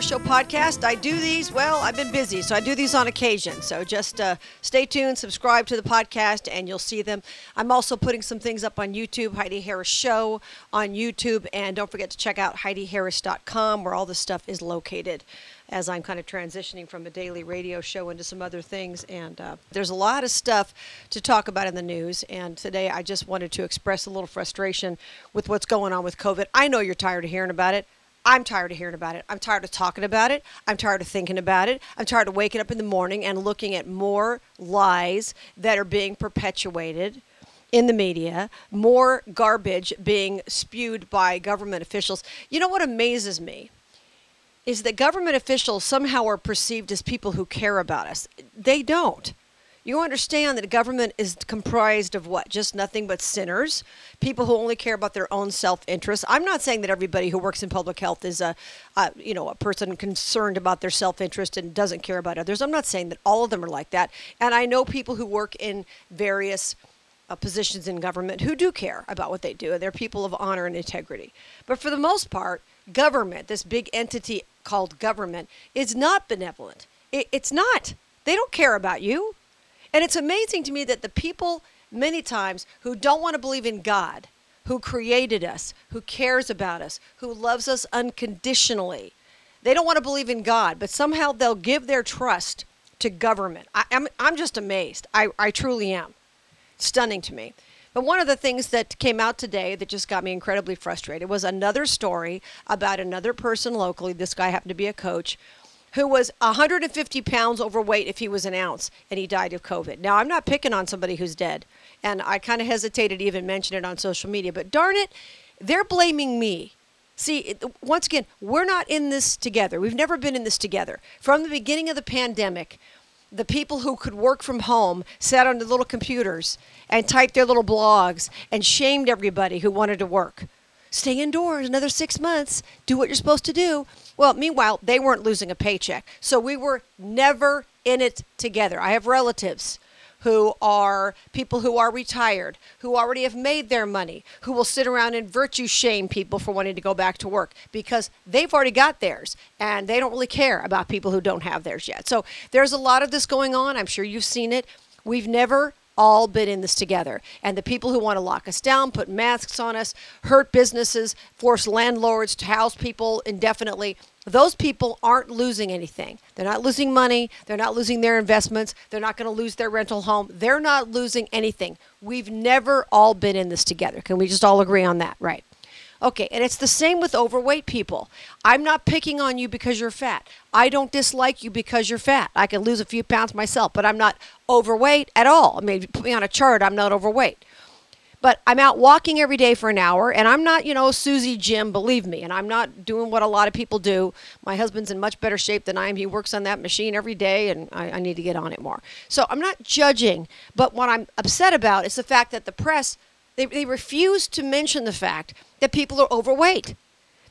Show podcast. I do these, well, I've been busy, so I do these on occasion. So just uh, stay tuned, subscribe to the podcast, and you'll see them. I'm also putting some things up on YouTube, Heidi Harris Show on YouTube. And don't forget to check out HeidiHarris.com, where all the stuff is located as I'm kind of transitioning from a daily radio show into some other things. And uh, there's a lot of stuff to talk about in the news. And today I just wanted to express a little frustration with what's going on with COVID. I know you're tired of hearing about it. I'm tired of hearing about it. I'm tired of talking about it. I'm tired of thinking about it. I'm tired of waking up in the morning and looking at more lies that are being perpetuated in the media, more garbage being spewed by government officials. You know what amazes me? Is that government officials somehow are perceived as people who care about us. They don't you understand that a government is comprised of what? Just nothing but sinners, people who only care about their own self-interest. I'm not saying that everybody who works in public health is a, a you know, a person concerned about their self-interest and doesn't care about others. I'm not saying that all of them are like that. And I know people who work in various uh, positions in government who do care about what they do, and they're people of honor and integrity. But for the most part, government, this big entity called government, is not benevolent. It, it's not. They don't care about you. And it's amazing to me that the people, many times, who don't want to believe in God, who created us, who cares about us, who loves us unconditionally, they don't want to believe in God, but somehow they'll give their trust to government. I, am I'm, I'm just amazed. I, I truly am. Stunning to me. But one of the things that came out today that just got me incredibly frustrated was another story about another person locally. This guy happened to be a coach who was 150 pounds overweight if he was an ounce and he died of COVID. Now, I'm not picking on somebody who's dead, and I kind of hesitated to even mention it on social media, but darn it, they're blaming me. See, once again, we're not in this together. We've never been in this together. From the beginning of the pandemic, the people who could work from home sat on the little computers and typed their little blogs and shamed everybody who wanted to work stay indoors another six months, do what you're supposed to do. Well, meanwhile, they weren't losing a paycheck. So we were never in it together. I have relatives who are people who are retired, who already have made their money, who will sit around and virtue shame people for wanting to go back to work because they've already got theirs and they don't really care about people who don't have theirs yet. So there's a lot of this going on. I'm sure you've seen it. We've never all been in this together. And the people who want to lock us down, put masks on us, hurt businesses, force landlords to house people indefinitely, those people aren't losing anything. They're not losing money. They're not losing their investments. They're not going to lose their rental home. They're not losing anything. We've never all been in this together. Can we just all agree on that? Right. Okay, and it's the same with overweight people. I'm not picking on you because you're fat. I don't dislike you because you're fat. I can lose a few pounds myself, but I'm not overweight at all. I mean, put me on a chart, I'm not overweight. But I'm out walking every day for an hour, and I'm not, you know, Susie Jim, believe me, and I'm not doing what a lot of people do. My husband's in much better shape than I am. He works on that machine every day, and I, I need to get on it more. So I'm not judging, but what I'm upset about is the fact that the press they, they refuse to mention the fact that people are overweight.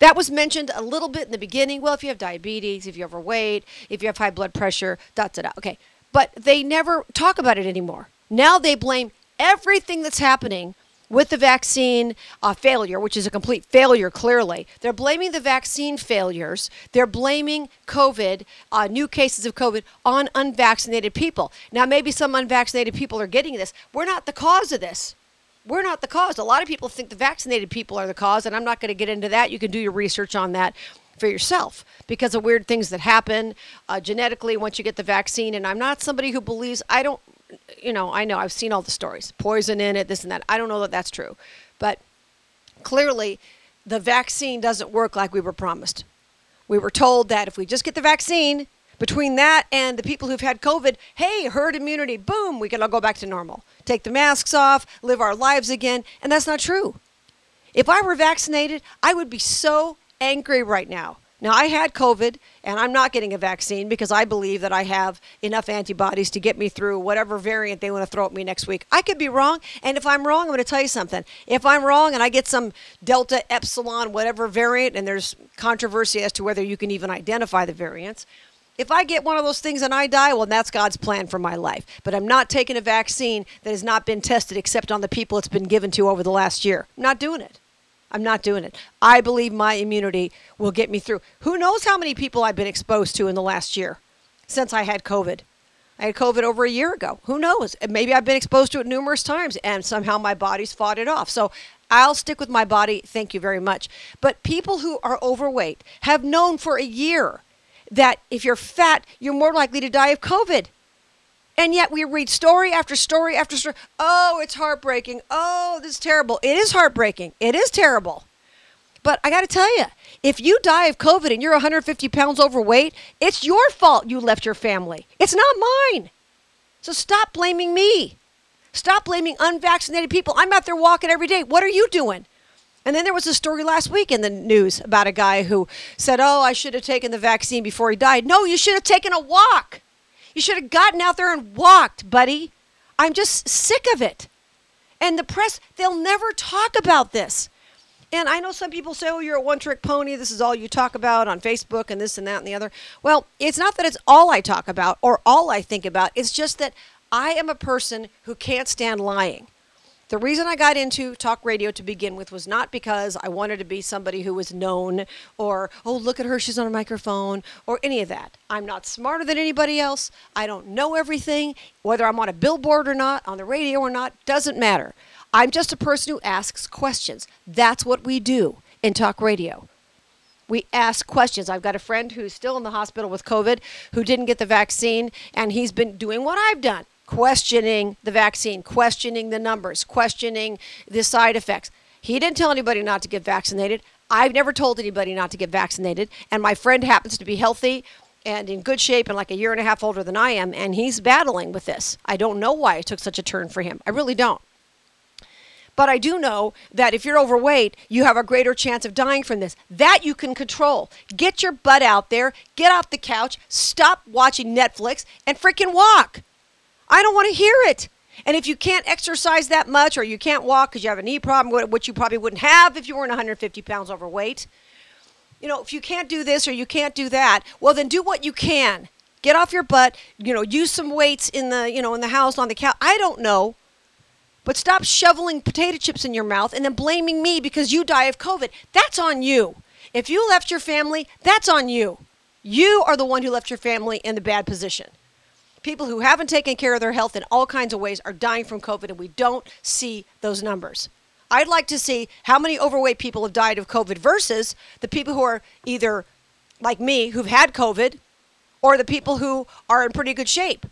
That was mentioned a little bit in the beginning. Well, if you have diabetes, if you're overweight, if you have high blood pressure, da da da. Okay. But they never talk about it anymore. Now they blame everything that's happening with the vaccine uh, failure, which is a complete failure, clearly. They're blaming the vaccine failures. They're blaming COVID, uh, new cases of COVID, on unvaccinated people. Now, maybe some unvaccinated people are getting this. We're not the cause of this we're not the cause. A lot of people think the vaccinated people are the cause, and I'm not going to get into that. You can do your research on that for yourself because of weird things that happen uh, genetically once you get the vaccine. And I'm not somebody who believes, I don't, you know, I know I've seen all the stories, poison in it, this and that. I don't know that that's true. But clearly, the vaccine doesn't work like we were promised. We were told that if we just get the vaccine, between that and the people who've had COVID, hey, herd immunity, boom, we can all go back to normal. Take the masks off, live our lives again. And that's not true. If I were vaccinated, I would be so angry right now. Now, I had COVID and I'm not getting a vaccine because I believe that I have enough antibodies to get me through whatever variant they want to throw at me next week. I could be wrong. And if I'm wrong, I'm going to tell you something. If I'm wrong and I get some Delta, Epsilon, whatever variant, and there's controversy as to whether you can even identify the variants, if I get one of those things and I die, well, that's God's plan for my life. But I'm not taking a vaccine that has not been tested except on the people it's been given to over the last year. I'm not doing it. I'm not doing it. I believe my immunity will get me through. Who knows how many people I've been exposed to in the last year since I had COVID? I had COVID over a year ago. Who knows? Maybe I've been exposed to it numerous times and somehow my body's fought it off. So I'll stick with my body. Thank you very much. But people who are overweight have known for a year that if you're fat, you're more likely to die of COVID. And yet we read story after story after story. Oh, it's heartbreaking. Oh, this is terrible. It is heartbreaking. It is terrible. But I got to tell you, if you die of COVID and you're 150 pounds overweight, it's your fault you left your family. It's not mine. So stop blaming me. Stop blaming unvaccinated people. I'm out there walking every day. What are you doing? And then there was a story last week in the news about a guy who said, Oh, I should have taken the vaccine before he died. No, you should have taken a walk. You should have gotten out there and walked, buddy. I'm just sick of it. And the press, they'll never talk about this. And I know some people say, oh, you're a one trick pony. This is all you talk about on Facebook and this and that and the other. Well, it's not that it's all I talk about or all I think about. It's just that I am a person who can't stand lying. The reason I got into talk radio to begin with was not because I wanted to be somebody who was known or, oh, look at her, she's on a microphone, or any of that. I'm not smarter than anybody else. I don't know everything. Whether I'm on a billboard or not, on the radio or not, doesn't matter. I'm just a person who asks questions. That's what we do in talk radio. We ask questions. I've got a friend who's still in the hospital with COVID who didn't get the vaccine, and he's been doing what I've done questioning the vaccine, questioning the numbers, questioning the side effects. He didn't tell anybody not to get vaccinated. I've never told anybody not to get vaccinated. And my friend happens to be healthy and in good shape and like a year and a half older than I am, and he's battling with this. I don't know why it took such a turn for him. I really don't. But I do know that if you're overweight, you have a greater chance of dying from this. That you can control. Get your butt out there, get off the couch, stop watching Netflix, and freaking walk. I don't want to hear it. And if you can't exercise that much or you can't walk because you have a knee problem, which you probably wouldn't have if you weren't 150 pounds overweight, you know, if you can't do this or you can't do that, well, then do what you can. Get off your butt, you know, use some weights in the, you know, in the house on the couch. I don't know. But stop shoveling potato chips in your mouth and then blaming me because you die of COVID. That's on you. If you left your family, that's on you. You are the one who left your family in the bad position. People who haven't taken care of their health in all kinds of ways are dying from COVID, and we don't see those numbers. I'd like to see how many overweight people have died of COVID versus the people who are either like me, who've had COVID, or the people who are in pretty good shape.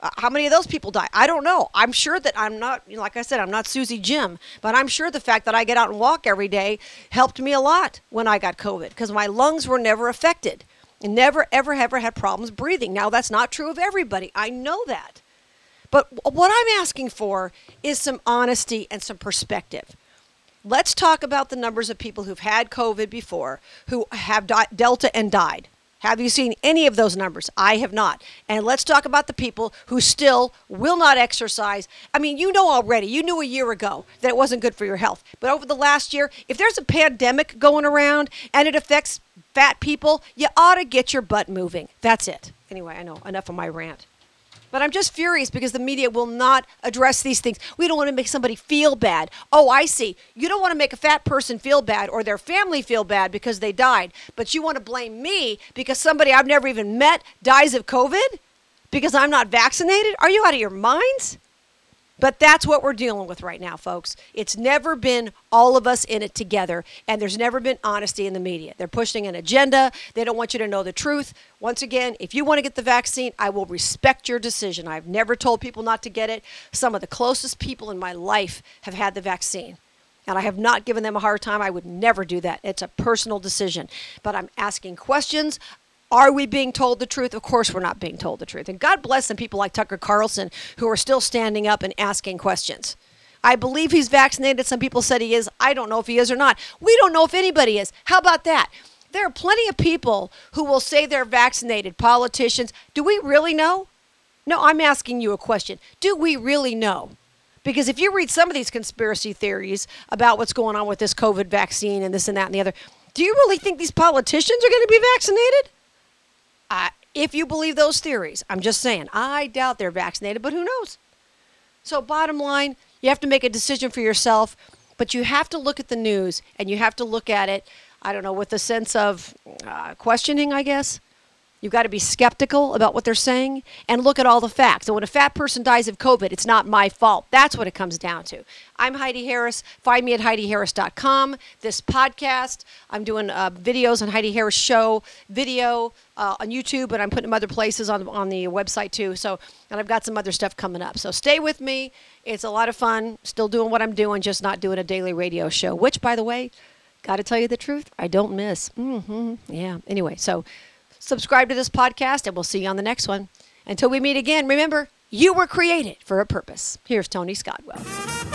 Uh, how many of those people die? I don't know. I'm sure that I'm not, like I said, I'm not Susie Jim, but I'm sure the fact that I get out and walk every day helped me a lot when I got COVID because my lungs were never affected never, ever, ever had problems breathing. Now, that's not true of everybody. I know that. But what I'm asking for is some honesty and some perspective. Let's talk about the numbers of people who've had COVID before, who have di- Delta and died. Have you seen any of those numbers? I have not. And let's talk about the people who still will not exercise. I mean, you know already, you knew a year ago that it wasn't good for your health. But over the last year, if there's a pandemic going around and it affects fat people, you ought to get your butt moving. That's it. Anyway, I know enough of my rant. But I'm just furious because the media will not address these things. We don't want to make somebody feel bad. Oh, I see. You don't want to make a fat person feel bad or their family feel bad because they died, but you want to blame me because somebody I've never even met dies of COVID because I'm not vaccinated? Are you out of your minds? But that's what we're dealing with right now, folks. It's never been all of us in it together, and there's never been honesty in the media. They're pushing an agenda. They don't want you to know the truth. Once again, if you want to get the vaccine, I will respect your decision. I've never told people not to get it. Some of the closest people in my life have had the vaccine. And I have not given them a hard time. I would never do that. It's a personal decision. But I'm asking questions. Are we being told the truth? Of course, we're not being told the truth. And God bless some people like Tucker Carlson who are still standing up and asking questions. I believe he's vaccinated. Some people said he is. I don't know if he is or not. We don't know if anybody is. How about that? There are plenty of people who will say they're vaccinated, politicians. Do we really know? No, I'm asking you a question. Do we really know? Because if you read some of these conspiracy theories about what's going on with this COVID vaccine and this and that and the other, do you really think these politicians are going to be vaccinated? I, if you believe those theories, I'm just saying, I doubt they're vaccinated, but who knows? So, bottom line, you have to make a decision for yourself. But you have to look at the news and you have to look at it, I don't know, with a sense of uh, questioning, I guess. You've got to be skeptical about what they're saying and look at all the facts. And when a fat person dies of COVID, it's not my fault. That's what it comes down to. I'm Heidi Harris. Find me at HeidiHarris.com. This podcast, I'm doing uh, videos on Heidi Harris Show, video uh, on YouTube, and I'm putting them other places on, on the website too. So, and I've got some other stuff coming up. So stay with me. It's a lot of fun. Still doing what I'm doing, just not doing a daily radio show, which, by the way, got to tell you the truth, I don't miss. Mm-hmm. Yeah. Anyway, so subscribe to this podcast, and we'll see you on the next one. Until we meet again, remember, you were created for a purpose. Here's Tony Scottwell.